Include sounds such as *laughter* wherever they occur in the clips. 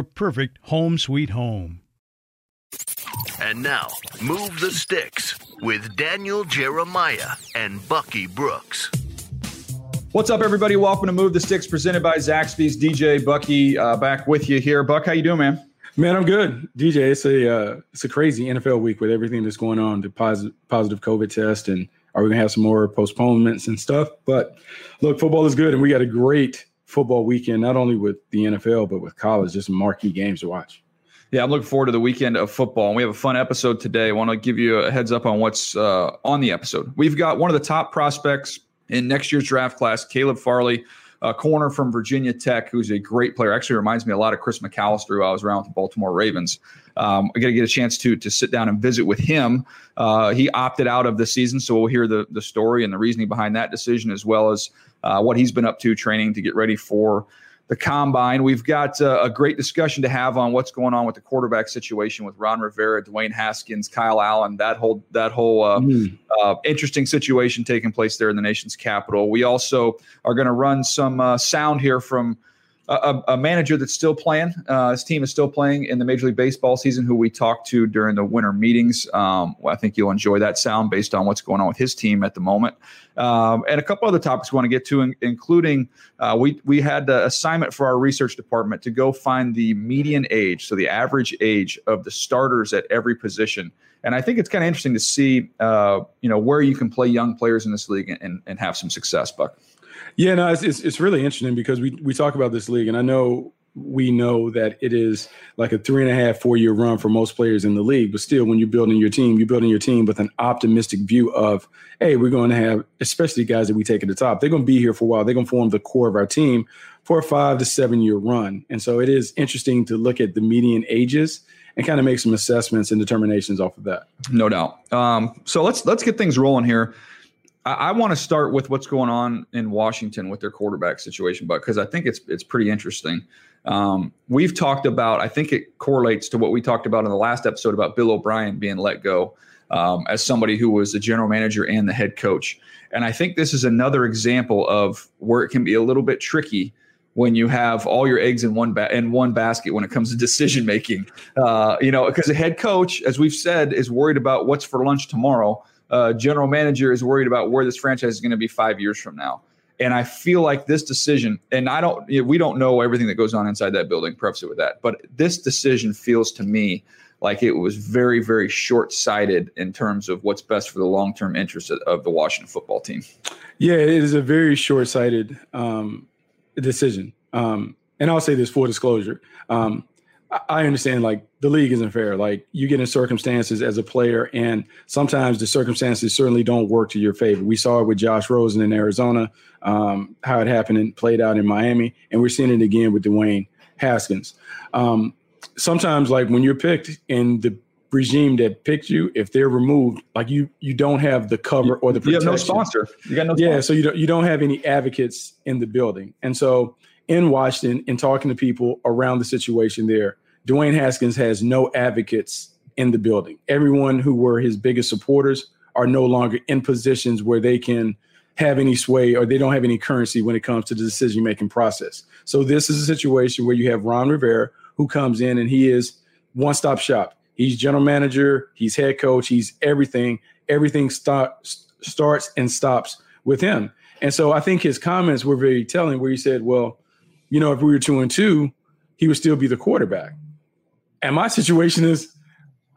perfect home sweet home. And now, Move the Sticks with Daniel Jeremiah and Bucky Brooks. What's up, everybody? Welcome to Move the Sticks, presented by Zaxby's. DJ Bucky uh, back with you here. Buck, how you doing, man? Man, I'm good. DJ, it's a uh, it's a crazy NFL week with everything that's going on, the positive positive COVID test, and are we gonna have some more postponements and stuff? But look, football is good, and we got a great football weekend, not only with the NFL but with college. Just marquee games to watch. Yeah, I'm looking forward to the weekend of football. And we have a fun episode today. I want to give you a heads up on what's uh, on the episode. We've got one of the top prospects in next year's draft class, Caleb Farley, a corner from Virginia Tech, who's a great player. Actually, reminds me a lot of Chris McAllister, who I was around with the Baltimore Ravens. Um, I got to get a chance to to sit down and visit with him. Uh, he opted out of the season, so we'll hear the the story and the reasoning behind that decision, as well as uh, what he's been up to training to get ready for the combine. We've got uh, a great discussion to have on what's going on with the quarterback situation with Ron Rivera, Dwayne Haskins, Kyle Allen, that whole that whole uh, mm. uh, interesting situation taking place there in the nation's capital. We also are going to run some uh, sound here from a, a, manager that's still playing. Uh, his team is still playing in the Major League Baseball season, who we talked to during the winter meetings. Um, I think you'll enjoy that sound based on what's going on with his team at the moment. Um, and a couple other topics we want to get to, in, including uh, we, we had the assignment for our research department to go find the median age, so the average age of the starters at every position. And I think it's kind of interesting to see, uh, you know, where you can play young players in this league and, and have some success, Buck. Yeah, no, it's, it's, it's really interesting because we we talk about this league, and I know we know that it is like a three and a half, four year run for most players in the league. But still, when you're building your team, you're building your team with an optimistic view of, hey, we're going to have, especially guys that we take at the top, they're going to be here for a while. They're going to form the core of our team for a five to seven year run. And so it is interesting to look at the median ages and kind of make some assessments and determinations off of that. No doubt. Um, so let's let's get things rolling here. I, want to start with what's going on in Washington with their quarterback situation, but because I think it's it's pretty interesting. Um, we've talked about, I think it correlates to what we talked about in the last episode about Bill O'Brien being let go um, as somebody who was the general manager and the head coach. And I think this is another example of where it can be a little bit tricky when you have all your eggs in one ba- in one basket when it comes to decision making. Uh, you know, because a head coach, as we've said, is worried about what's for lunch tomorrow. Uh, general manager is worried about where this franchise is going to be five years from now. And I feel like this decision, and I don't, we don't know everything that goes on inside that building. Preface it with that, but this decision feels to me like it was very, very short sighted in terms of what's best for the long term interest of, of, the Washington football team. Yeah, it is a very short sighted um, decision. Um, and I'll say this for disclosure. Um, I understand like the league isn't fair. Like you get in circumstances as a player, and sometimes the circumstances certainly don't work to your favor. We saw it with Josh Rosen in Arizona, um, how it happened and played out in Miami, and we're seeing it again with Dwayne Haskins. Um, sometimes, like when you're picked and the regime that picked you, if they're removed, like you, you don't have the cover or the protection. You have no sponsor. You got no. Sponsor. Yeah, so you don't you don't have any advocates in the building, and so in Washington, in talking to people around the situation there Dwayne Haskins has no advocates in the building. Everyone who were his biggest supporters are no longer in positions where they can have any sway or they don't have any currency when it comes to the decision making process. So this is a situation where you have Ron Rivera who comes in and he is one stop shop. He's general manager, he's head coach, he's everything. Everything start, starts and stops with him. And so I think his comments were very telling where he said, well, you know, if we were two and two, he would still be the quarterback. And my situation is,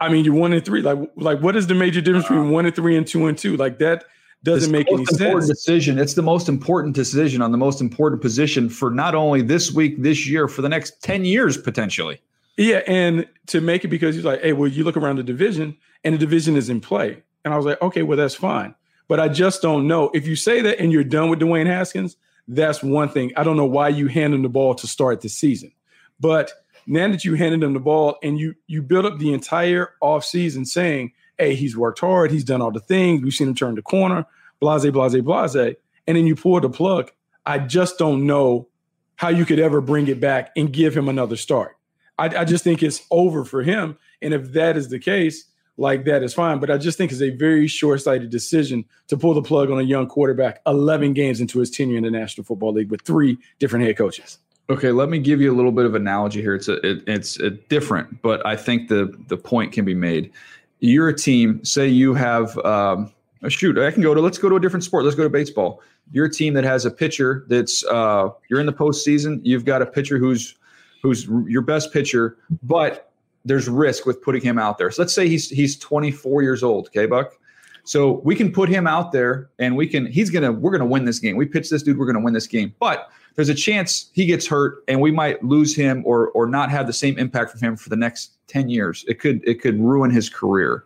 I mean, you're one and three. Like, like what is the major difference between one and three and two and two? Like that doesn't make any sense. Decision. It's the most important decision on the most important position for not only this week, this year, for the next ten years potentially. Yeah, and to make it because he's like, hey, well, you look around the division and the division is in play, and I was like, okay, well, that's fine, but I just don't know if you say that and you're done with Dwayne Haskins. That's one thing. I don't know why you hand him the ball to start the season, but now that you handed him the ball and you you built up the entire offseason saying, hey, he's worked hard, he's done all the things, we've seen him turn the corner, blase, blase, blase, and then you pull the plug. I just don't know how you could ever bring it back and give him another start. I, I just think it's over for him. And if that is the case, like that is fine. But I just think it's a very short-sighted decision to pull the plug on a young quarterback 11 games into his tenure in the National Football League with three different head coaches. Okay, let me give you a little bit of analogy here. It's a, it, it's a different, but I think the the point can be made. You're a team. Say you have um, shoot. I can go to let's go to a different sport. Let's go to baseball. You're a team that has a pitcher that's uh, you're in the postseason. You've got a pitcher who's who's your best pitcher, but there's risk with putting him out there. So let's say he's he's 24 years old. Okay, Buck. So we can put him out there, and we can. He's gonna. We're gonna win this game. We pitch this dude. We're gonna win this game, but there's a chance he gets hurt and we might lose him or or not have the same impact from him for the next 10 years. It could it could ruin his career.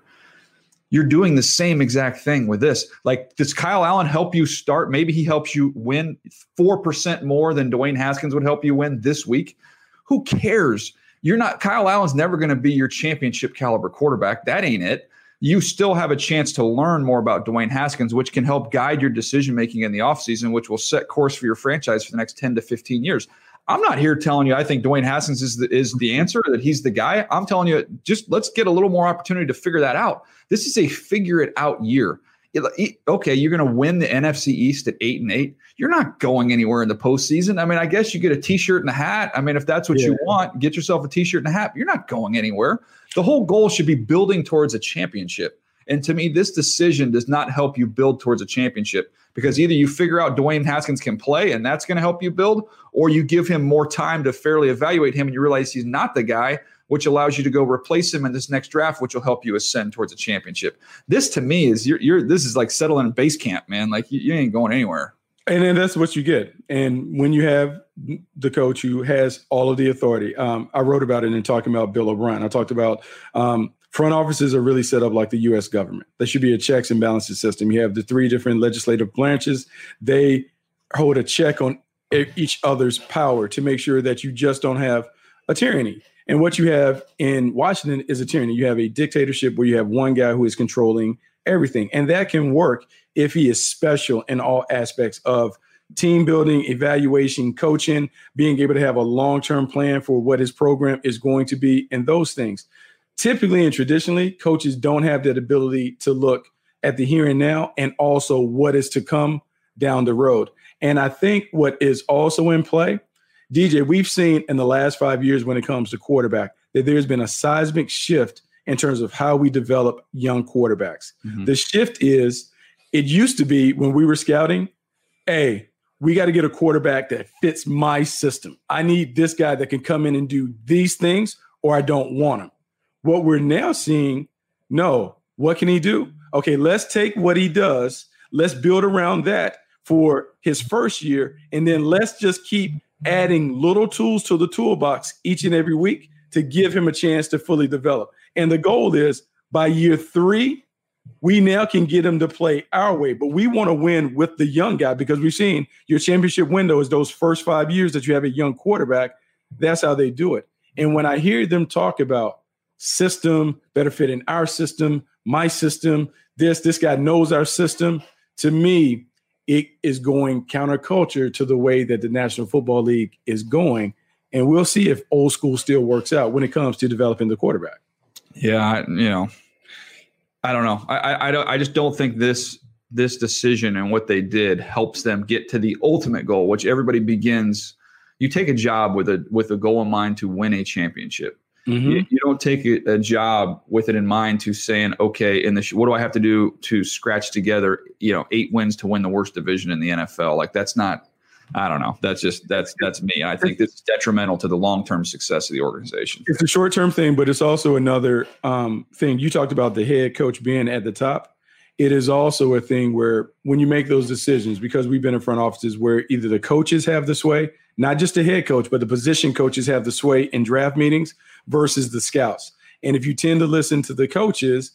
You're doing the same exact thing with this. Like, does Kyle Allen help you start? Maybe he helps you win 4% more than Dwayne Haskins would help you win this week. Who cares? You're not, Kyle Allen's never going to be your championship caliber quarterback. That ain't it you still have a chance to learn more about Dwayne Haskins, which can help guide your decision making in the offseason, which will set course for your franchise for the next 10 to 15 years. I'm not here telling you I think Dwayne Haskins is the, is the answer, that he's the guy. I'm telling you, just let's get a little more opportunity to figure that out. This is a figure it out year. Okay, you're going to win the NFC East at eight and eight. You're not going anywhere in the postseason. I mean, I guess you get a T-shirt and a hat. I mean, if that's what yeah. you want, get yourself a T-shirt and a hat. You're not going anywhere. The whole goal should be building towards a championship. And to me, this decision does not help you build towards a championship because either you figure out Dwayne Haskins can play and that's going to help you build, or you give him more time to fairly evaluate him and you realize he's not the guy, which allows you to go replace him in this next draft, which will help you ascend towards a championship. This to me is you're, you're this is like settling in base camp, man. Like you, you ain't going anywhere. And then that's what you get. And when you have the coach who has all of the authority, um, I wrote about it in talking about Bill O'Brien. I talked about um, front offices are really set up like the U.S. government. There should be a checks and balances system. You have the three different legislative branches. They hold a check on each other's power to make sure that you just don't have a tyranny. And what you have in Washington is a tyranny. You have a dictatorship where you have one guy who is controlling everything. And that can work if he is special in all aspects of team building, evaluation, coaching, being able to have a long term plan for what his program is going to be, and those things. Typically and traditionally, coaches don't have that ability to look at the here and now and also what is to come down the road. And I think what is also in play DJ, we've seen in the last five years when it comes to quarterback that there's been a seismic shift in terms of how we develop young quarterbacks. Mm-hmm. The shift is it used to be when we were scouting, hey, we got to get a quarterback that fits my system. I need this guy that can come in and do these things, or I don't want him. What we're now seeing, no, what can he do? Okay, let's take what he does, let's build around that for his first year, and then let's just keep adding little tools to the toolbox each and every week to give him a chance to fully develop. And the goal is by year three, we now can get him to play our way. But we want to win with the young guy because we've seen your championship window is those first five years that you have a young quarterback. That's how they do it. And when I hear them talk about system, better fit in our system, my system, this, this guy knows our system, to me, it is going counterculture to the way that the National Football League is going. And we'll see if old school still works out when it comes to developing the quarterback. Yeah, you know, I don't know. I, I, I don't. I just don't think this this decision and what they did helps them get to the ultimate goal, which everybody begins. You take a job with a with a goal in mind to win a championship. Mm-hmm. You, you, don't take a, a, job with it in mind to saying, okay, in this, what do I have to do to scratch together, you know, eight wins to win the worst division in the NFL? Like that's not. I don't know. That's just that's that's me. I think this is detrimental to the long term success of the organization. It's a short term thing, but it's also another um, thing. You talked about the head coach being at the top. It is also a thing where when you make those decisions, because we've been in front offices where either the coaches have the sway, not just the head coach, but the position coaches have the sway in draft meetings versus the scouts. And if you tend to listen to the coaches,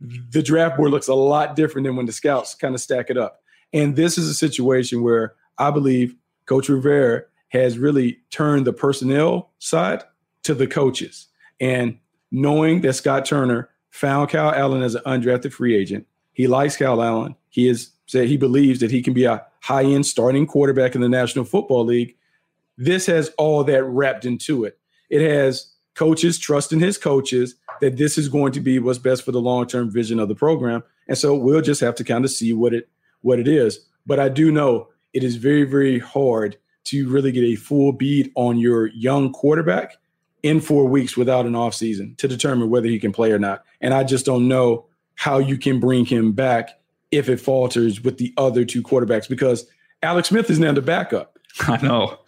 the draft board looks a lot different than when the scouts kind of stack it up. And this is a situation where I believe Coach Rivera has really turned the personnel side to the coaches. And knowing that Scott Turner found Kyle Allen as an undrafted free agent, he likes Kyle Allen. He has said he believes that he can be a high end starting quarterback in the National Football League. This has all that wrapped into it. It has coaches trusting his coaches that this is going to be what's best for the long-term vision of the program. And so we'll just have to kind of see what it what it is. But I do know it is very, very hard to really get a full beat on your young quarterback in four weeks without an offseason to determine whether he can play or not. And I just don't know how you can bring him back if it falters with the other two quarterbacks because Alex Smith is now the backup. *laughs* I know.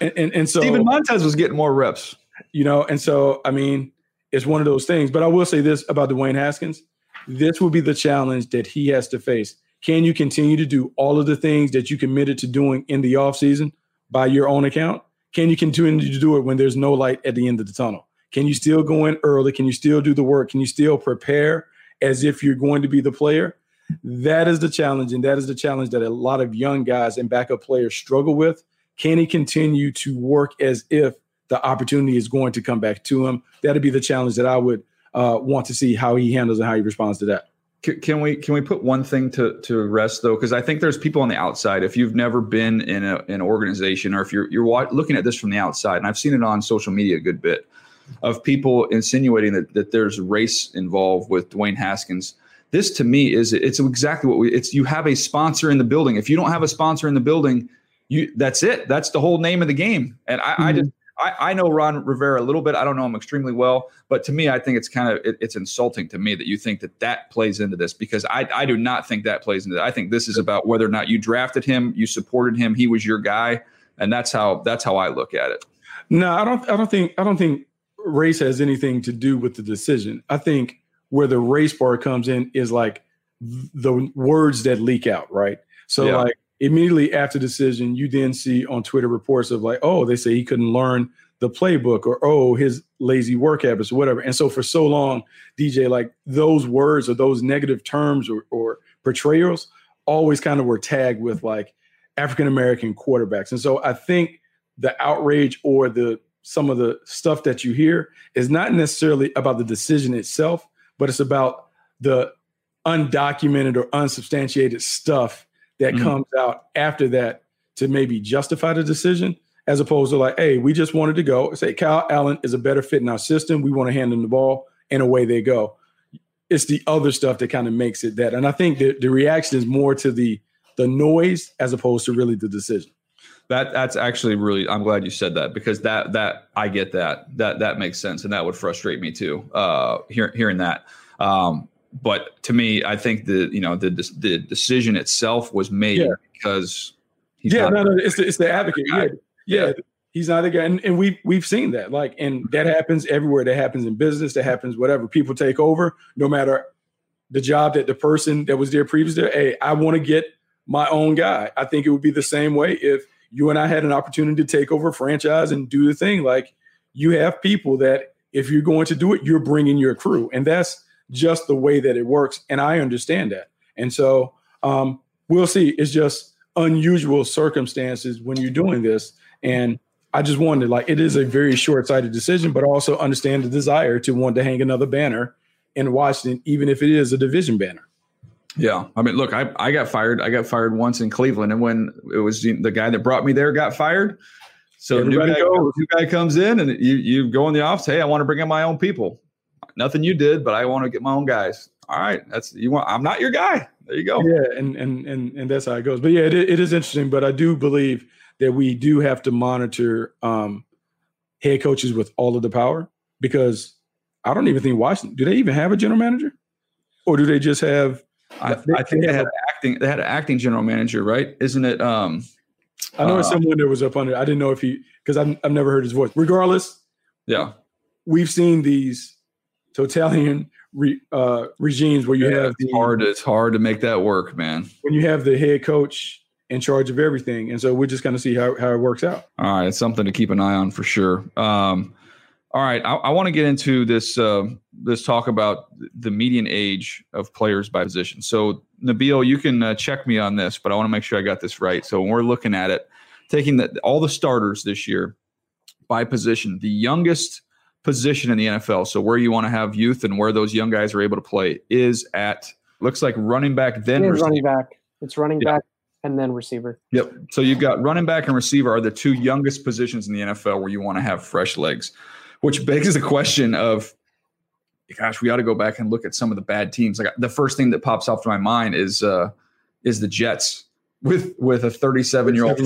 And, and, and so Steven Montez was getting more reps you know, and so I mean, it's one of those things. But I will say this about Dwayne Haskins: this will be the challenge that he has to face. Can you continue to do all of the things that you committed to doing in the offseason by your own account? Can you continue to do it when there's no light at the end of the tunnel? Can you still go in early? Can you still do the work? Can you still prepare as if you're going to be the player? That is the challenge. And that is the challenge that a lot of young guys and backup players struggle with. Can he continue to work as if the opportunity is going to come back to him. That'd be the challenge that I would uh, want to see how he handles and how he responds to that. Can we can we put one thing to to rest though? Because I think there's people on the outside. If you've never been in a, an organization, or if you're you're looking at this from the outside, and I've seen it on social media a good bit, of people insinuating that that there's race involved with Dwayne Haskins. This to me is it's exactly what we. It's you have a sponsor in the building. If you don't have a sponsor in the building, you that's it. That's the whole name of the game. And I, mm-hmm. I just I, I know Ron Rivera a little bit. I don't know him extremely well, but to me, I think it's kind of it, it's insulting to me that you think that that plays into this because I I do not think that plays into it. I think this is about whether or not you drafted him, you supported him, he was your guy, and that's how that's how I look at it. No, I don't. I don't think. I don't think race has anything to do with the decision. I think where the race part comes in is like the words that leak out, right? So yeah. like immediately after decision, you then see on Twitter reports of like, oh, they say he couldn't learn the playbook or oh, his lazy work habits or whatever. And so for so long, DJ, like those words or those negative terms or, or portrayals always kind of were tagged with like African American quarterbacks. And so I think the outrage or the some of the stuff that you hear is not necessarily about the decision itself, but it's about the undocumented or unsubstantiated stuff that mm-hmm. comes out after that to maybe justify the decision, as opposed to like, hey, we just wanted to go. Say Kyle Allen is a better fit in our system. We want to hand him the ball, and away they go. It's the other stuff that kind of makes it that. And I think the, the reaction is more to the the noise as opposed to really the decision. That that's actually really. I'm glad you said that because that that I get that that that makes sense and that would frustrate me too. Uh, hear, hearing that. Um, but to me, I think the you know the the decision itself was made yeah. because yeah, no, no, it's the, it's the advocate. Yeah, yeah, he's not a guy, and, and we we've seen that. Like, and that happens everywhere. That happens in business. That happens whatever. People take over, no matter the job that the person that was there previously. Hey, I want to get my own guy. I think it would be the same way if you and I had an opportunity to take over a franchise and do the thing. Like, you have people that if you're going to do it, you're bringing your crew, and that's just the way that it works. And I understand that. And so um, we'll see. It's just unusual circumstances when you're doing this. And I just wanted, like, it is a very short sighted decision, but also understand the desire to want to hang another banner in Washington, even if it is a division banner. Yeah. I mean, look, I, I got fired. I got fired once in Cleveland. And when it was the guy that brought me there got fired. So new guy, new guy, comes in and you, you go in the office. Hey, I want to bring in my own people. Nothing you did, but I want to get my own guys. All right. That's you want, I'm not your guy there you go. Yeah, and and and and that's how it goes. But yeah, it, it is interesting. But I do believe that we do have to monitor um, head coaches with all of the power because I don't even think Washington do they even have a general manager, or do they just have? I, they, I think they, they had acting. They had an acting general manager, right? Isn't it? Um, I know uh, someone that was up under. I didn't know if he because I've, I've never heard his voice. Regardless, yeah, we've seen these totalitarian re, uh, regimes where you yeah, have it's hard. It's hard to make that work, man. When you have the head coach in charge of everything, and so we're just going to see how how it works out. All right, it's something to keep an eye on for sure. Um, all right, I, I want to get into this uh, this talk about the median age of players by position. So Nabil, you can uh, check me on this, but I want to make sure I got this right. So when we're looking at it, taking the, all the starters this year by position, the youngest position in the NFL. So where you want to have youth and where those young guys are able to play is at looks like running back then running back. It's running back and then receiver. Yep. So you've got running back and receiver are the two youngest positions in the NFL where you want to have fresh legs, which begs the question of gosh, we ought to go back and look at some of the bad teams. Like the first thing that pops off to my mind is uh is the Jets with with a 37 year old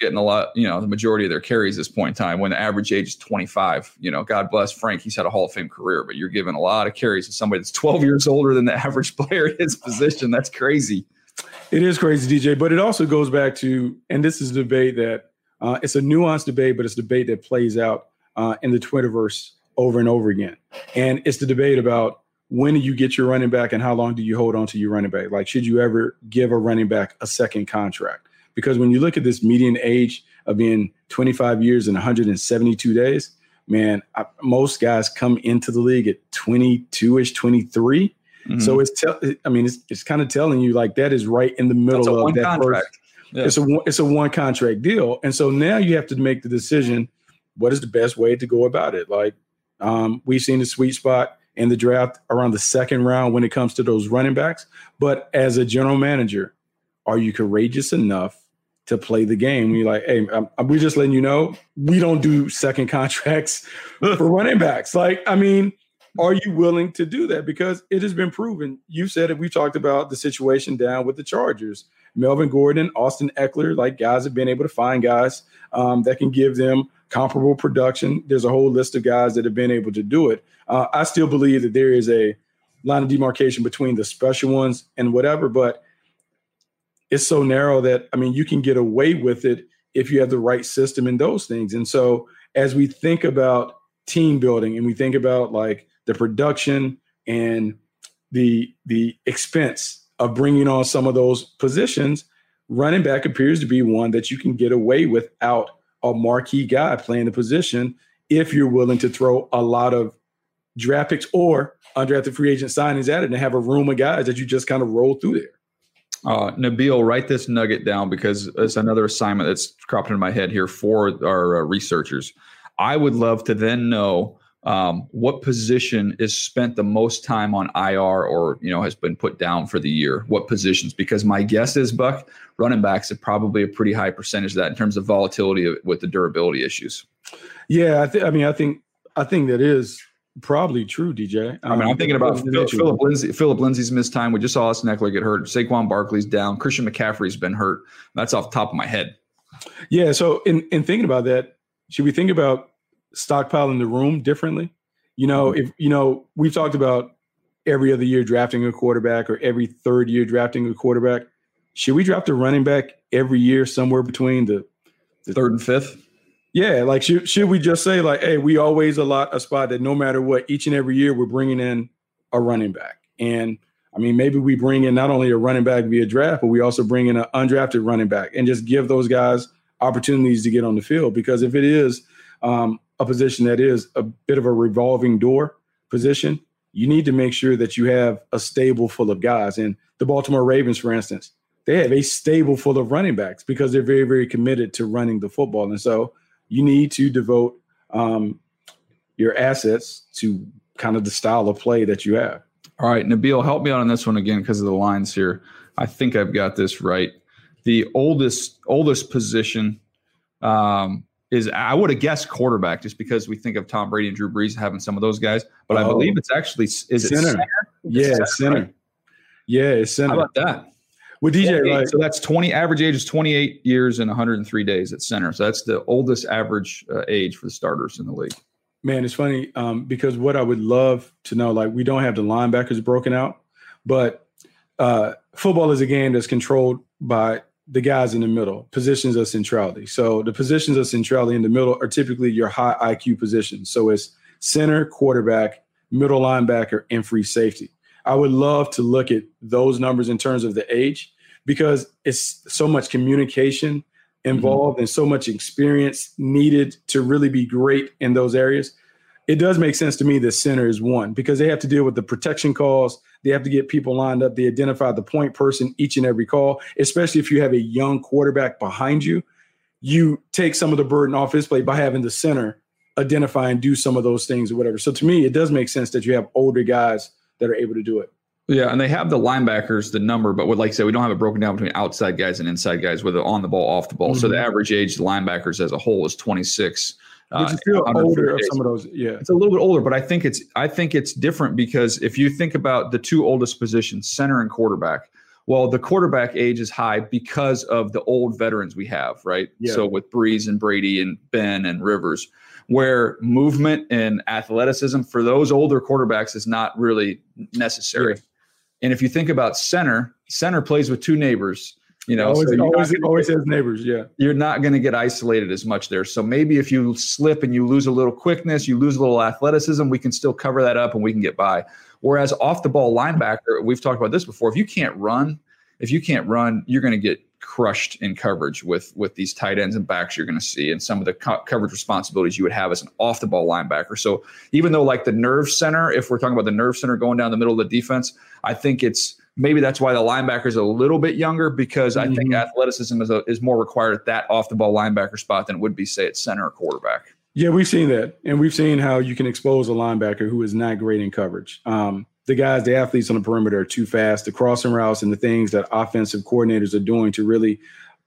getting a lot, you know, the majority of their carries this point in time when the average age is 25. You know, God bless Frank, he's had a Hall of Fame career, but you're giving a lot of carries to somebody that's 12 years older than the average *laughs* player in his position. That's crazy. It is crazy, DJ, but it also goes back to, and this is a debate that uh, it's a nuanced debate, but it's a debate that plays out uh, in the Twitterverse over and over again. And it's the debate about when do you get your running back and how long do you hold on to your running back? Like, should you ever give a running back a second contract? Because when you look at this median age of being 25 years and 172 days, man, I, most guys come into the league at 22 ish, 23. Mm-hmm. So it's, te- I mean, it's, it's kind of telling you like that is right in the middle of that contract. First, yeah. It's a it's a one contract deal, and so now you have to make the decision. What is the best way to go about it? Like um, we've seen the sweet spot in the draft around the second round when it comes to those running backs. But as a general manager, are you courageous enough to play the game? You're like, hey, I'm, I'm, we're just letting you know we don't do second *laughs* contracts for *laughs* running backs. Like, I mean, are you willing to do that? Because it has been proven. You said it. We talked about the situation down with the Chargers. Melvin Gordon, Austin Ekeler, like guys have been able to find guys um, that can give them comparable production. There's a whole list of guys that have been able to do it. Uh, I still believe that there is a line of demarcation between the special ones and whatever, but it's so narrow that I mean you can get away with it if you have the right system and those things. And so as we think about team building and we think about like the production and the the expense of bringing on some of those positions, running back appears to be one that you can get away without a marquee guy playing the position if you're willing to throw a lot of draft picks or undrafted free agent signings at it and have a room of guys that you just kind of roll through there. Uh, Nabil, write this nugget down because it's another assignment that's cropped in my head here for our uh, researchers. I would love to then know um, what position is spent the most time on IR or you know has been put down for the year. What positions? Because my guess is Buck running backs are probably a pretty high percentage of that in terms of volatility with the durability issues. Yeah, I, th- I mean, I think I think that is probably true, DJ. I mean, I'm um, thinking about Phil, Philip Lindsay. Philip Lindsay's missed time. We just saw Austin Ekeler get hurt. Saquon Barkley's down. Christian McCaffrey's been hurt. That's off the top of my head. Yeah. So in in thinking about that, should we think about stockpiling the room differently? You know, mm-hmm. if you know, we've talked about every other year drafting a quarterback or every third year drafting a quarterback. Should we draft a running back every year somewhere between the, the third and fifth? Yeah, like should should we just say like, hey, we always allot a spot that no matter what, each and every year we're bringing in a running back, and I mean maybe we bring in not only a running back via draft, but we also bring in an undrafted running back and just give those guys opportunities to get on the field because if it is um, a position that is a bit of a revolving door position, you need to make sure that you have a stable full of guys. And the Baltimore Ravens, for instance, they have a stable full of running backs because they're very, very committed to running the football. And so you need to devote um, your assets to kind of the style of play that you have. All right, Nabil, help me out on this one again because of the lines here. I think I've got this right. The oldest oldest position um, is I would have guessed quarterback just because we think of Tom Brady and Drew Brees having some of those guys, but oh. I believe it's actually is it center? center? Yeah, center. center. Yeah, it's center. How about that? With DJ, right? So that's 20 average age is 28 years and 103 days at center. So that's the oldest average uh, age for the starters in the league. Man, it's funny um, because what I would love to know, like we don't have the linebackers broken out, but uh, football is a game that's controlled by the guys in the middle, positions of centrality. So the positions of centrality in the middle are typically your high IQ positions. So it's center, quarterback, middle linebacker, and free safety. I would love to look at those numbers in terms of the age because it's so much communication involved mm-hmm. and so much experience needed to really be great in those areas. It does make sense to me that center is one because they have to deal with the protection calls. They have to get people lined up. They identify the point person each and every call, especially if you have a young quarterback behind you. You take some of the burden off his plate by having the center identify and do some of those things or whatever. So to me, it does make sense that you have older guys that are able to do it. Yeah, and they have the linebackers, the number, but what like I said, we don't have it broken down between outside guys and inside guys, whether on the ball, off the ball. Mm-hmm. So the mm-hmm. average age of linebackers as a whole is 26. Which uh, is still older of some of those. Yeah, it's a little bit older, but I think it's I think it's different because if you think about the two oldest positions, center and quarterback. Well, the quarterback age is high because of the old veterans we have, right? Yeah. So with Brees and Brady and Ben and Rivers where movement and athleticism for those older quarterbacks is not really necessary. Yeah. And if you think about center, center plays with two neighbors. You know, always, so always, always has neighbors. Yeah, you're not going to get isolated as much there. So maybe if you slip and you lose a little quickness, you lose a little athleticism, we can still cover that up and we can get by. Whereas off the ball linebacker, we've talked about this before. If you can't run, if you can't run, you're going to get crushed in coverage with with these tight ends and backs you're going to see and some of the co- coverage responsibilities you would have as an off the ball linebacker. So even though like the nerve center, if we're talking about the nerve center going down the middle of the defense, I think it's maybe that's why the linebacker is a little bit younger because I mm-hmm. think athleticism is, a, is more required at that off the ball linebacker spot than it would be say at center or quarterback. Yeah, we've seen that, and we've seen how you can expose a linebacker who is not great in coverage. Um, the guys, the athletes on the perimeter are too fast. The crossing routes and the things that offensive coordinators are doing to really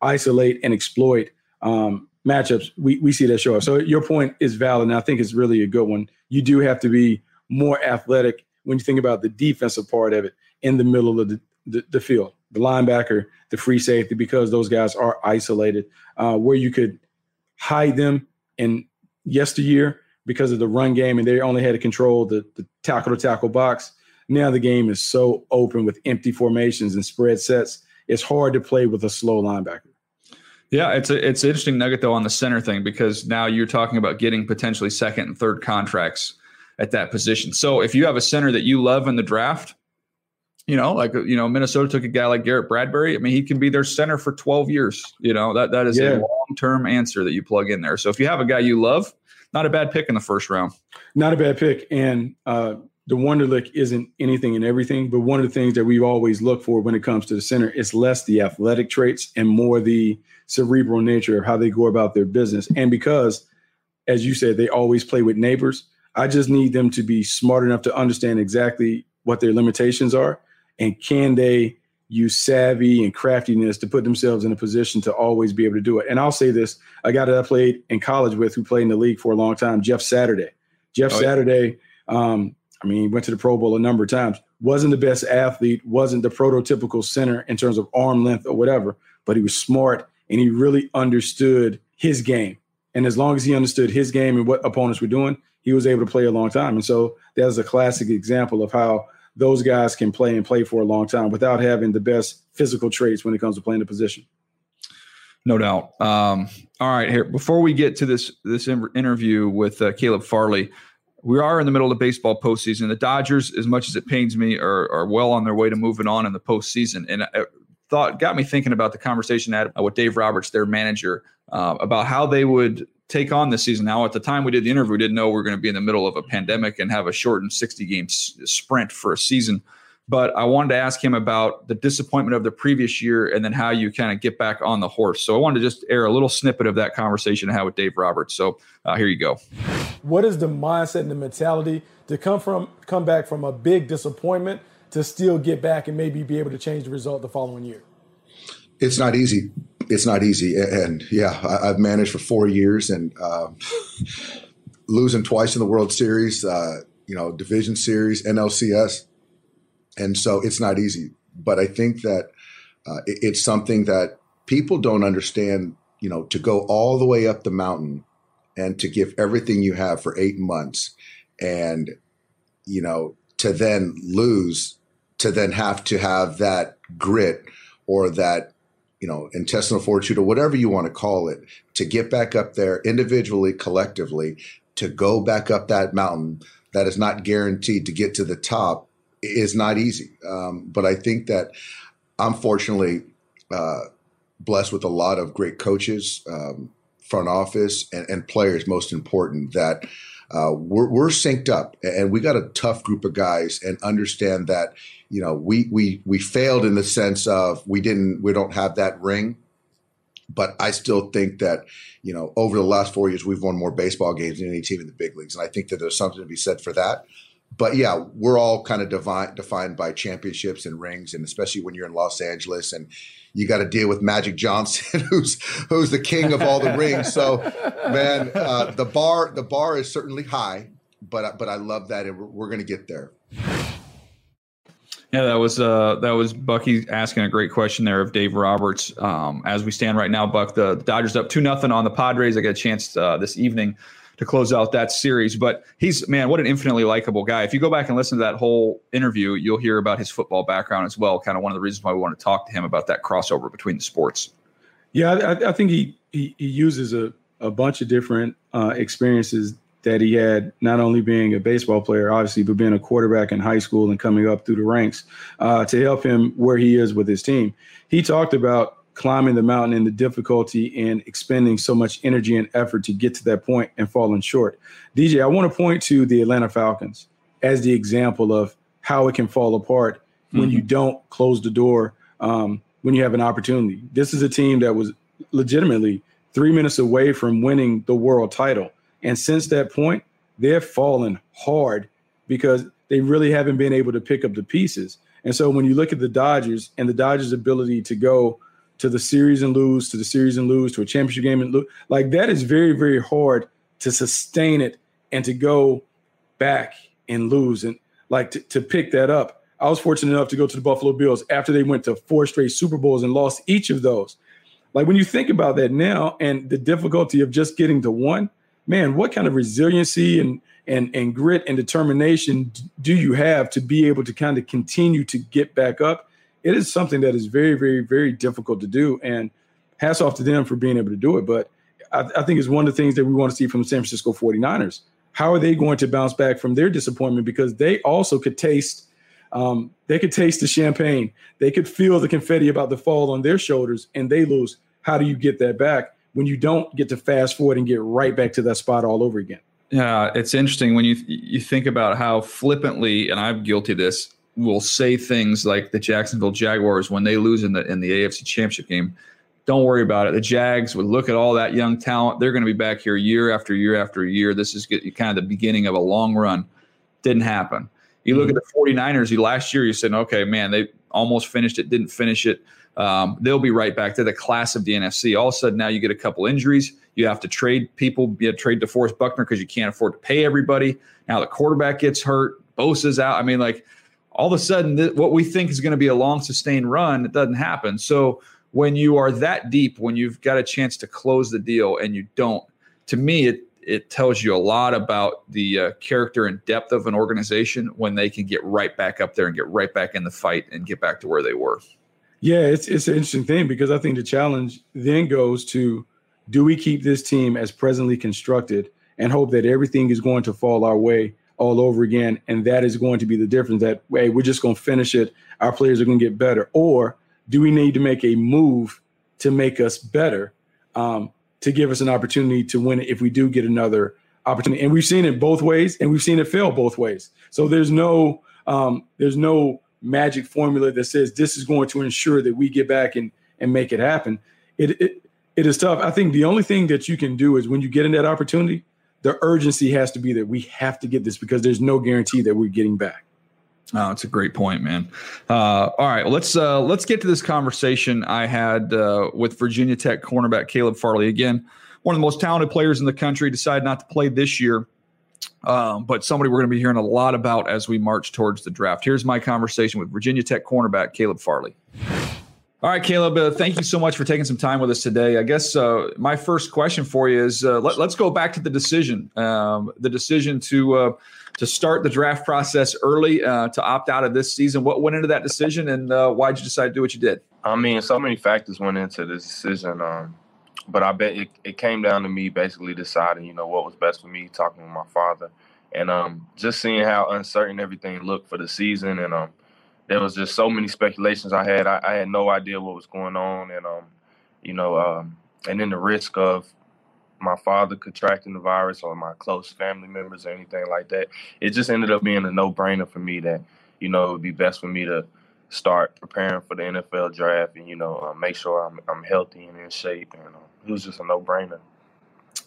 isolate and exploit um, matchups, we, we see that show up. So your point is valid, and I think it's really a good one. You do have to be more athletic when you think about the defensive part of it in the middle of the, the, the field, the linebacker, the free safety, because those guys are isolated, uh, where you could hide them in yesteryear because of the run game and they only had to control the, the tackle to tackle box now the game is so open with empty formations and spread sets. It's hard to play with a slow linebacker. Yeah, it's a it's an interesting nugget though on the center thing because now you're talking about getting potentially second and third contracts at that position. So if you have a center that you love in the draft, you know, like you know, Minnesota took a guy like Garrett Bradbury. I mean, he can be their center for 12 years. You know, that that is yeah. a long term answer that you plug in there. So if you have a guy you love, not a bad pick in the first round. Not a bad pick, and uh, the Wonderlic isn't anything and everything, but one of the things that we've always looked for when it comes to the center is less the athletic traits and more the cerebral nature of how they go about their business. And because, as you said, they always play with neighbors, I just need them to be smart enough to understand exactly what their limitations are and can they use savvy and craftiness to put themselves in a position to always be able to do it. And I'll say this, a guy that I played in college with who played in the league for a long time, Jeff Saturday. Jeff oh, Saturday, um, I mean, he went to the Pro Bowl a number of times. Wasn't the best athlete, wasn't the prototypical center in terms of arm length or whatever, but he was smart and he really understood his game. And as long as he understood his game and what opponents were doing, he was able to play a long time. And so that is a classic example of how those guys can play and play for a long time without having the best physical traits when it comes to playing the position. No doubt. Um, all right, here before we get to this this interview with uh, Caleb Farley, we are in the middle of the baseball postseason. The Dodgers, as much as it pains me, are, are well on their way to moving on in the postseason. And I thought got me thinking about the conversation had with Dave Roberts, their manager, uh, about how they would take on this season. Now, at the time we did the interview, we didn't know we are going to be in the middle of a pandemic and have a shortened 60 game s- sprint for a season. But I wanted to ask him about the disappointment of the previous year and then how you kind of get back on the horse. So I wanted to just air a little snippet of that conversation I had with Dave Roberts. So uh, here you go. What is the mindset and the mentality to come from come back from a big disappointment to still get back and maybe be able to change the result the following year? It's not easy it's not easy. And yeah, I, have managed for four years and um, *laughs* losing twice in the World Series, uh, you know, Division Series, NLCS, and so it's not easy. But I think that uh, it, it's something that people don't understand. You know, to go all the way up the mountain and to give everything you have for eight months, and you know, to then lose, to then have to have that grit or that you know, intestinal fortitude or whatever you want to call it, to get back up there individually, collectively, to go back up that mountain that is not guaranteed to get to the top is not easy. Um, but I think that I'm fortunately uh, blessed with a lot of great coaches, um, front office, and, and, players. Most important that uh, we're, we're synced up, and we got a tough group of guys, and understand that you know, we we we failed in the sense of we didn't we don't have that ring. But I still think that, you know, over the last four years, we've won more baseball games than any team in the big leagues. And I think that there's something to be said for that. But yeah, we're all kind of defined defined by championships and rings, and especially when you're in Los Angeles and you got to deal with Magic Johnson, *laughs* who's who's the king of all the rings. So, man, uh, the bar the bar is certainly high, but but I love that, and we're, we're going to get there. Yeah, that was uh, that was Bucky asking a great question there of Dave Roberts. Um, as we stand right now, Buck, the Dodgers up two nothing on the Padres. I got a chance uh, this evening to close out that series, but he's man, what an infinitely likable guy. If you go back and listen to that whole interview, you'll hear about his football background as well. Kind of one of the reasons why we want to talk to him about that crossover between the sports. Yeah, I, I think he, he, he uses a a bunch of different uh, experiences that he had not only being a baseball player, obviously, but being a quarterback in high school and coming up through the ranks uh, to help him where he is with his team. He talked about climbing the mountain and the difficulty in expending so much energy and effort to get to that point and falling short. DJ, I want to point to the Atlanta Falcons as the example of how it can fall apart mm-hmm. when you don't close the door um, when you have an opportunity. This is a team that was legitimately three minutes away from winning the world title and since that point, they've fallen hard because they really haven't been able to pick up the pieces. And so when you look at the Dodgers and the Dodgers' ability to go to the series and lose, to the series and lose, to a championship game and lose, like that is very, very hard to sustain it and to go back and lose and like to, to pick that up. I was fortunate enough to go to the Buffalo Bills after they went to four straight Super Bowls and lost each of those. Like when you think about that now and the difficulty of just getting to one – man, what kind of resiliency and and and grit and determination do you have to be able to kind of continue to get back up? It is something that is very, very, very difficult to do. And hats off to them for being able to do it. But I, I think it's one of the things that we want to see from the San Francisco 49ers. How are they going to bounce back from their disappointment? Because they also could taste um, they could taste the champagne. They could feel the confetti about to fall on their shoulders and they lose. How do you get that back? when you don't get to fast forward and get right back to that spot all over again. Yeah, it's interesting when you you think about how flippantly, and I'm guilty of this, will say things like the Jacksonville Jaguars when they lose in the in the AFC Championship game. Don't worry about it. The Jags would look at all that young talent. They're going to be back here year after year after year. This is kind of the beginning of a long run. Didn't happen. You look mm-hmm. at the 49ers, you last year you said, okay, man, they almost finished it, didn't finish it. Um, they'll be right back. They're the class of the NFC. All of a sudden, now you get a couple injuries. You have to trade people. You have to trade DeForest Buckner because you can't afford to pay everybody. Now the quarterback gets hurt. Bosa's out. I mean, like all of a sudden, th- what we think is going to be a long, sustained run, it doesn't happen. So when you are that deep, when you've got a chance to close the deal and you don't, to me, it it tells you a lot about the uh, character and depth of an organization when they can get right back up there and get right back in the fight and get back to where they were. Yeah, it's it's an interesting thing because I think the challenge then goes to do we keep this team as presently constructed and hope that everything is going to fall our way all over again and that is going to be the difference that hey we're just going to finish it. Our players are going to get better. Or do we need to make a move to make us better um, to give us an opportunity to win if we do get another opportunity? And we've seen it both ways and we've seen it fail both ways. So there's no um, there's no magic formula that says this is going to ensure that we get back and and make it happen. It, it it is tough. I think the only thing that you can do is when you get in that opportunity the urgency has to be that we have to get this because there's no guarantee that we're getting back. Oh, it's a great point, man. Uh, all right, let's uh, let's get to this conversation I had uh, with Virginia Tech cornerback Caleb Farley. Again, one of the most talented players in the country. Decided not to play this year, um, but somebody we're going to be hearing a lot about as we march towards the draft. Here's my conversation with Virginia Tech cornerback Caleb Farley. All right, Caleb, uh, thank you so much for taking some time with us today. I guess uh, my first question for you is uh, let, us go back to the decision, um, the decision to uh, to start the draft process early uh, to opt out of this season. What went into that decision, and uh, why did you decide to do what you did? I mean, so many factors went into this decision, um, but I bet it, it, came down to me basically deciding, you know, what was best for me, talking with my father, and um, just seeing how uncertain everything looked for the season, and um, there was just so many speculations I had. I, I, had no idea what was going on, and um, you know, um, and then the risk of my father contracting the virus or my close family members or anything like that. It just ended up being a no-brainer for me that you know it would be best for me to start preparing for the NFL draft and you know uh, make sure I'm I'm healthy and in shape. And uh, it was just a no-brainer.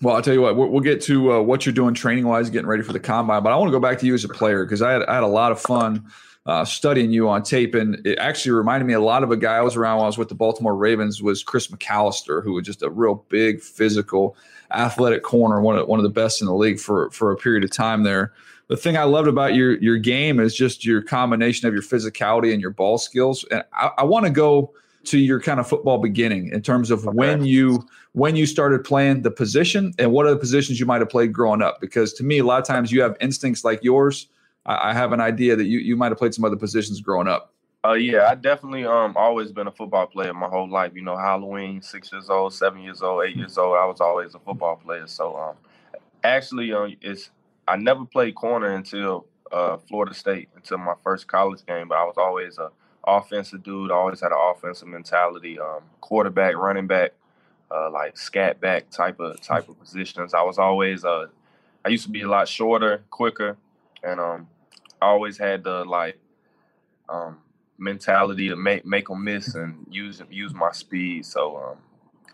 Well, I'll tell you what, we'll get to uh, what you're doing training wise, getting ready for the combine. But I want to go back to you as a player because I had, I had a lot of fun uh, studying you on tape, and it actually reminded me a lot of a guy I was around when I was with the Baltimore Ravens was Chris McAlister, who was just a real big, physical, athletic corner, one of one of the best in the league for for a period of time there. The thing I loved about your your game is just your combination of your physicality and your ball skills, and I, I want to go to your kind of football beginning in terms of okay. when you when you started playing the position and what are the positions you might have played growing up because to me a lot of times you have instincts like yours I, I have an idea that you you might have played some other positions growing up. Uh, yeah, I definitely um always been a football player my whole life. You know, Halloween, six years old, seven years old, eight years old, I was always a football player. So um, actually, uh, it's I never played corner until uh, Florida State until my first college game, but I was always a offensive dude. I always had an offensive mentality. Um, quarterback, running back, uh, like scat back type of type of positions. I was always uh, I used to be a lot shorter, quicker, and um, always had the like um, mentality to make make them miss and use use my speed. So um,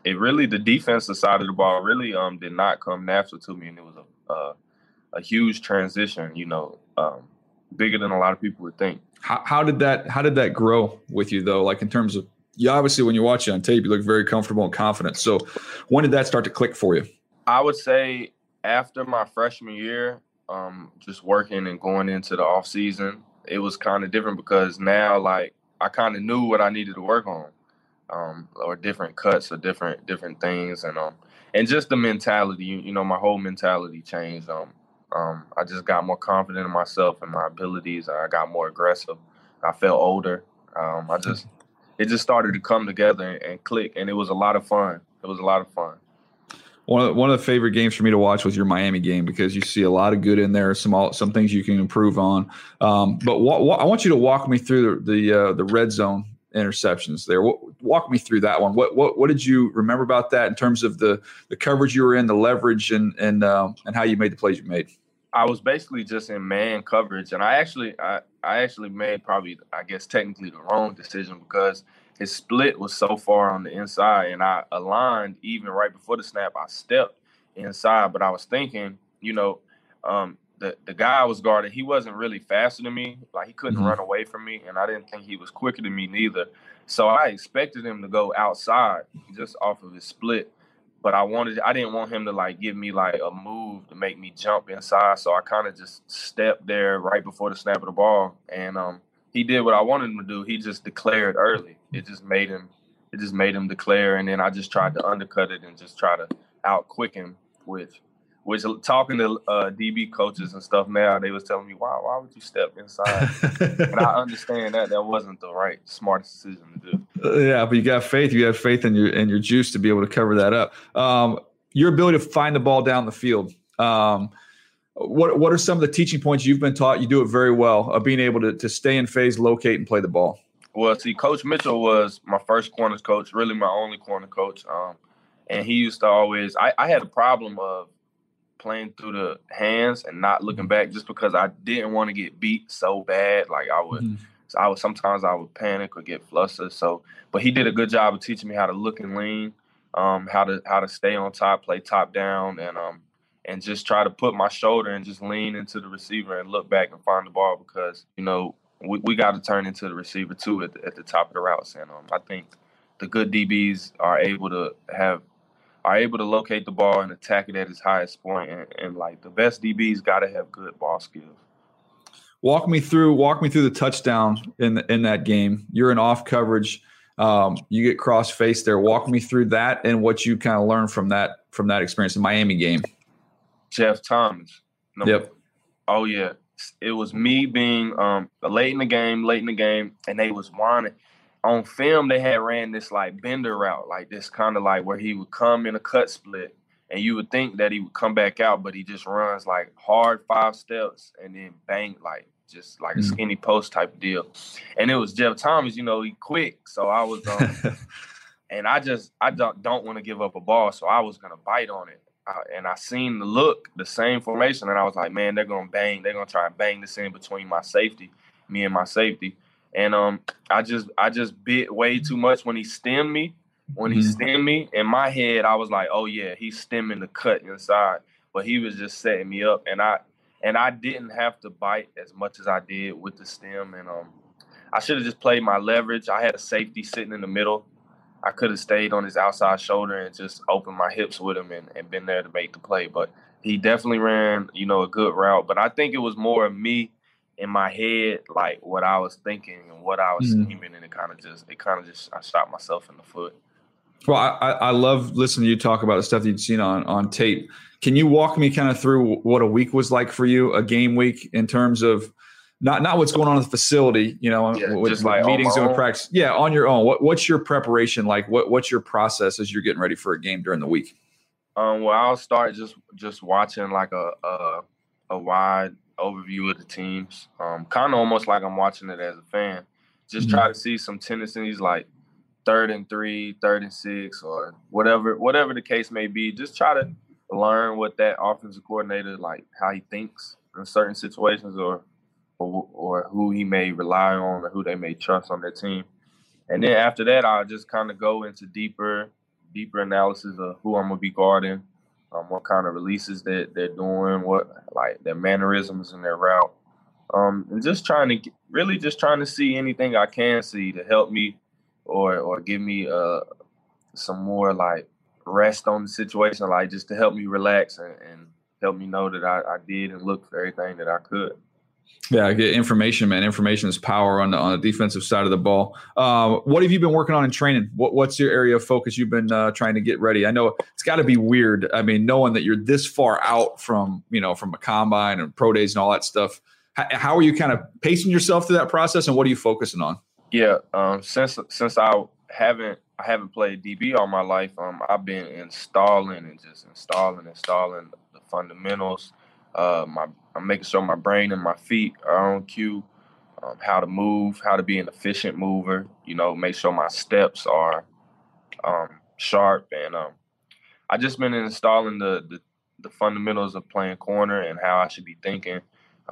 it really the defensive side of the ball really um did not come natural to me, and it was a a, a huge transition. You know, um, bigger than a lot of people would think. How, how did that How did that grow with you though? Like in terms of you obviously when you watch it on tape, you look very comfortable and confident. So when did that start to click for you? I would say after my freshman year, um, just working and going into the off season, it was kind of different because now like I kind of knew what I needed to work on, um, or different cuts or different different things, and um, and just the mentality. You, you know, my whole mentality changed. Um, um, I just got more confident in myself and my abilities. I got more aggressive. I felt older. Um, I just it just started to come together and click, and it was a lot of fun. It was a lot of fun one of, one of the favorite games for me to watch was your Miami game because you see a lot of good in there, some some things you can improve on. Um, but what, what, I want you to walk me through the the, uh, the red zone interceptions there. walk me through that one. What what what did you remember about that in terms of the the coverage you were in, the leverage, and and um, and how you made the plays you made? I was basically just in man coverage, and I actually I I actually made probably I guess technically the wrong decision because his split was so far on the inside, and I aligned even right before the snap. I stepped inside, but I was thinking, you know, um, the the guy I was guarding, he wasn't really faster than me. Like he couldn't mm-hmm. run away from me, and I didn't think he was quicker than me neither. So I expected him to go outside just off of his split. But I wanted, I didn't want him to like give me like a move to make me jump inside. So I kind of just stepped there right before the snap of the ball, and um, he did what I wanted him to do. He just declared early. It just made him it just made him declare, and then I just tried to undercut it and just try to out quick him with which talking to uh, DB coaches and stuff now, they was telling me, "Why, why would you step inside?" and I *laughs* understand that that wasn't the right smartest decision to do. Uh, yeah, but you got faith. You have faith in your in your juice to be able to cover that up. Um, your ability to find the ball down the field. Um, what what are some of the teaching points you've been taught? You do it very well of being able to to stay in phase, locate, and play the ball. Well, see, Coach Mitchell was my first corners coach, really my only corner coach. Um, and he used to always. I, I had a problem of playing through the hands and not looking back just because I didn't want to get beat so bad. Like I would, mm-hmm. so I would sometimes I would panic or get flustered. So, but he did a good job of teaching me how to look and lean, um, how to how to stay on top, play top down, and um, and just try to put my shoulder and just lean into the receiver and look back and find the ball because you know we, we got to turn into the receiver too at the, at the top of the routes. And um, I think the good DBs are able to have are able to locate the ball and attack it at its highest. And, and like the best DBs got to have good ball skills. Walk me through. Walk me through the touchdown in the, in that game. You're in off coverage. Um, you get cross face there. Walk me through that and what you kind of learned from that from that experience, the Miami game. Jeff Thomas. yep. Oh yeah, it was me being um, late in the game, late in the game, and they was whining on film they had ran this like bender route, like this kind of like where he would come in a cut split, and you would think that he would come back out, but he just runs like hard five steps and then bang like just like a mm. skinny post type deal. And it was Jeff Thomas, you know, he quick, so I was um, *laughs* and I just I don't don't want to give up a ball, so I was gonna bite on it. And I seen the look, the same formation, and I was like, man, they're gonna bang, they're gonna try and bang this in between my safety, me and my safety. And um, I just I just bit way too much when he stemmed me. When he mm-hmm. stemmed me, in my head, I was like, "Oh yeah, he's stemming the cut inside," but he was just setting me up, and I and I didn't have to bite as much as I did with the stem, and um, I should have just played my leverage. I had a safety sitting in the middle. I could have stayed on his outside shoulder and just opened my hips with him and, and been there to make the play. But he definitely ran, you know, a good route. But I think it was more of me in my head like what I was thinking and what I was mm-hmm. scheming, and it kind of just it kind of just I shot myself in the foot. Well, I, I love listening to you talk about the stuff you'd seen on on tape. Can you walk me kind of through what a week was like for you, a game week, in terms of not not what's going on in the facility, you know, yeah, with, just like meetings and practice. Yeah, on your own. What what's your preparation like? What what's your process as you're getting ready for a game during the week? Um, well, I'll start just just watching like a a, a wide overview of the teams. Um, kind of almost like I'm watching it as a fan. Just mm-hmm. try to see some tendencies like third and three, third and six, or whatever whatever the case may be. Just try to learn what that offensive coordinator like how he thinks in certain situations, or or, or who he may rely on, or who they may trust on their team. And then after that, I'll just kind of go into deeper deeper analysis of who I'm gonna be guarding um, what kind of releases that they're doing, what like their mannerisms and their route, um, and just trying to get, really just trying to see anything I can see to help me or or give me uh some more like rest on the situation, like just to help me relax and, and help me know that I, I did and looked for everything that I could. Yeah, get information, man. Information is power on the on the defensive side of the ball. Uh, what have you been working on in training? What, what's your area of focus you've been uh, trying to get ready? I know it's got to be weird. I mean, knowing that you're this far out from you know from a combine and pro days and all that stuff. How, how are you kind of pacing yourself through that process, and what are you focusing on? Yeah, um, since since I haven't I haven't played DB all my life, um, I've been installing and just installing, installing the fundamentals uh, my I'm making sure my brain and my feet are on cue. Um, how to move, how to be an efficient mover. You know, make sure my steps are um, sharp, and um, I just been installing the, the, the fundamentals of playing corner and how I should be thinking,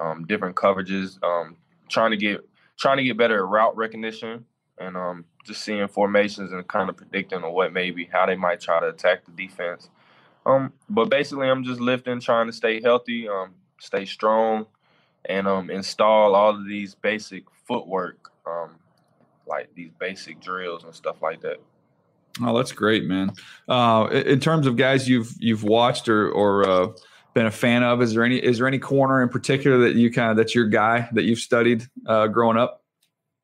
um, different coverages, um, trying to get trying to get better at route recognition, and um, just seeing formations and kind of predicting on what maybe how they might try to attack the defense. Um, but basically, I'm just lifting, trying to stay healthy, um, stay strong, and um, install all of these basic footwork, um, like these basic drills and stuff like that. Oh, that's great, man. Uh, in terms of guys you've you've watched or or uh, been a fan of, is there any is there any corner in particular that you kind of that's your guy that you've studied uh, growing up?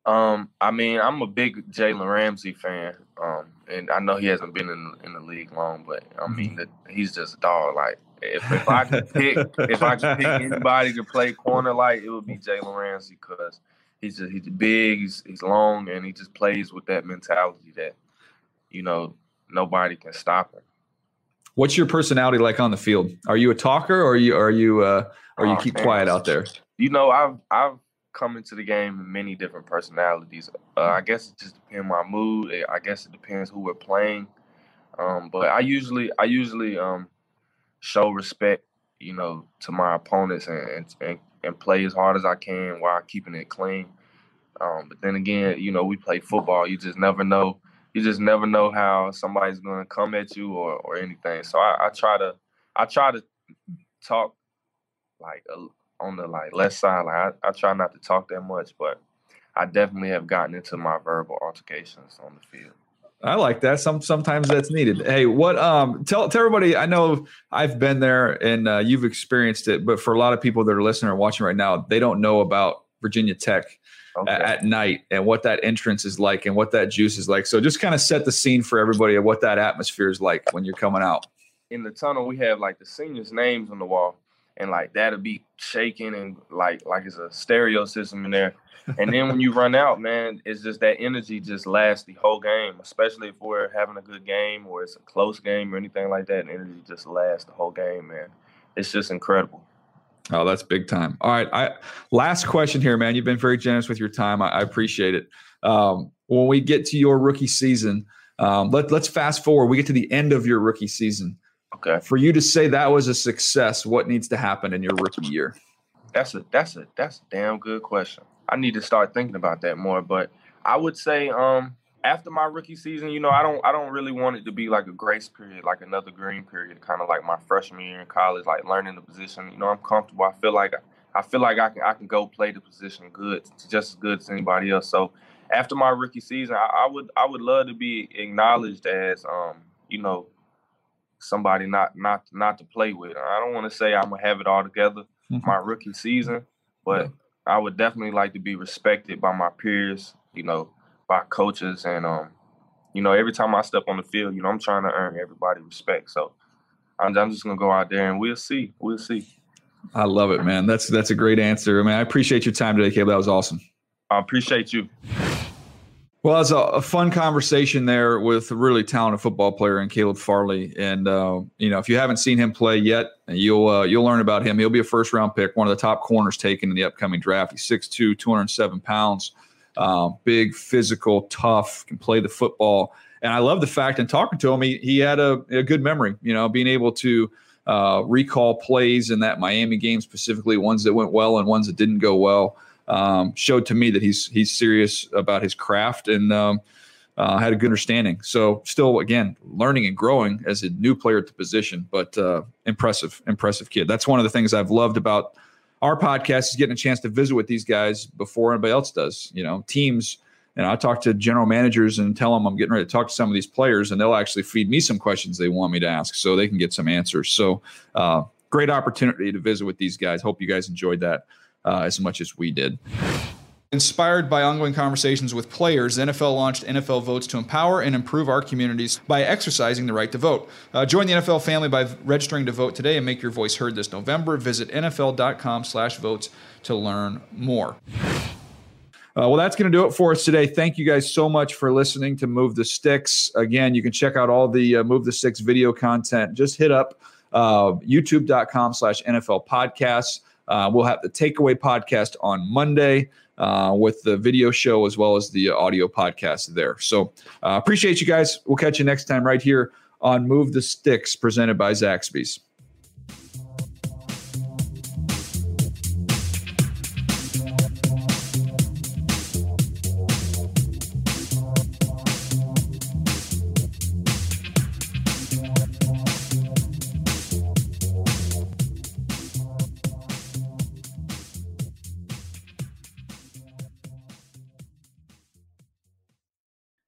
Um, I mean, I'm a big Jalen Ramsey fan. Um, and I know he hasn't been in in the league long, but I mm-hmm. mean, the, he's just a dog. Like if, if I could pick, if I could pick anybody to play corner, like it would be Jalen Ramsey because he's just, he's big, he's he's long, and he just plays with that mentality that you know nobody can stop him. What's your personality like on the field? Are you a talker, or are you are you uh, or you oh, keep man. quiet out there? You know, I've I've come into the game in many different personalities. Uh, I guess it just depends on my mood. I guess it depends who we're playing. Um, but I usually I usually um, show respect, you know, to my opponents and, and and play as hard as I can while keeping it clean. Um, but then again, you know, we play football. You just never know. You just never know how somebody's going to come at you or, or anything. So I, I try to I try to talk like a, on the like left side. Like I, I try not to talk that much, but I definitely have gotten into my verbal altercations on the field. I like that. Some sometimes that's needed. Hey, what? Um, tell tell everybody. I know I've been there and uh, you've experienced it, but for a lot of people that are listening or watching right now, they don't know about Virginia Tech okay. at, at night and what that entrance is like and what that juice is like. So just kind of set the scene for everybody of what that atmosphere is like when you're coming out. In the tunnel, we have like the seniors' names on the wall, and like that'll be shaking and like like it's a stereo system in there and then when you run out, *laughs* man, it's just that energy just lasts the whole game, especially if we're having a good game or it's a close game or anything like that. Energy just lasts the whole game, man. It's just incredible. Oh, that's big time. All right. I last question here, man. You've been very generous with your time. I, I appreciate it. Um, when we get to your rookie season, um, let, let's fast forward. We get to the end of your rookie season. Okay. For you to say that was a success, what needs to happen in your rookie year? That's a that's a that's a damn good question. I need to start thinking about that more. But I would say, um, after my rookie season, you know, I don't I don't really want it to be like a grace period, like another green period, kind of like my freshman year in college, like learning the position. You know, I'm comfortable. I feel like I feel like I can I can go play the position good, just as good as anybody else. So after my rookie season, I, I would I would love to be acknowledged as um, you know, somebody not not not to play with. I don't want to say I'm gonna have it all together mm-hmm. my rookie season, but I would definitely like to be respected by my peers, you know, by coaches, and um, you know, every time I step on the field, you know, I'm trying to earn everybody respect. So I'm, I'm just gonna go out there and we'll see, we'll see. I love it, man. That's that's a great answer. I mean, I appreciate your time today, Caleb. That was awesome. I appreciate you. Well, it's a, a, fun conversation there with a really talented football player in Caleb Farley, and uh, you know if you haven't seen him play yet, you'll uh, you'll learn about him. He'll be a first round pick, one of the top corners taken in the upcoming draft. He's 6'2", 207 pounds, uh, big, physical, tough, can play the football, and I love the fact. In talking to him, he he had a, a good memory. You know, being able to uh, recall plays in that Miami game specifically, ones that went well and ones that didn't go well um, showed to me that he's he's serious about his craft and um, uh, had a good understanding. So still, again, learning and growing as a new player at the position, but uh, impressive, impressive kid. That's one of the things I've loved about our podcast is getting a chance to visit with these guys before anybody else does. You know, teams. And I talk to general managers and tell them I'm getting ready to talk to some of these players, and they'll actually feed me some questions they want me to ask, so they can get some answers. So, uh, great opportunity to visit with these guys. Hope you guys enjoyed that uh, as much as we did. Inspired by ongoing conversations with players, NFL launched NFL Votes to empower and improve our communities by exercising the right to vote. Uh, join the NFL family by registering to vote today and make your voice heard this November. Visit nfl.com/votes to learn more. Uh, well, that's going to do it for us today. Thank you guys so much for listening to Move the Sticks. Again, you can check out all the uh, Move the Sticks video content. Just hit up uh, youtube.com slash NFL podcasts. Uh, we'll have the takeaway podcast on Monday uh, with the video show as well as the audio podcast there. So uh, appreciate you guys. We'll catch you next time right here on Move the Sticks presented by Zaxby's.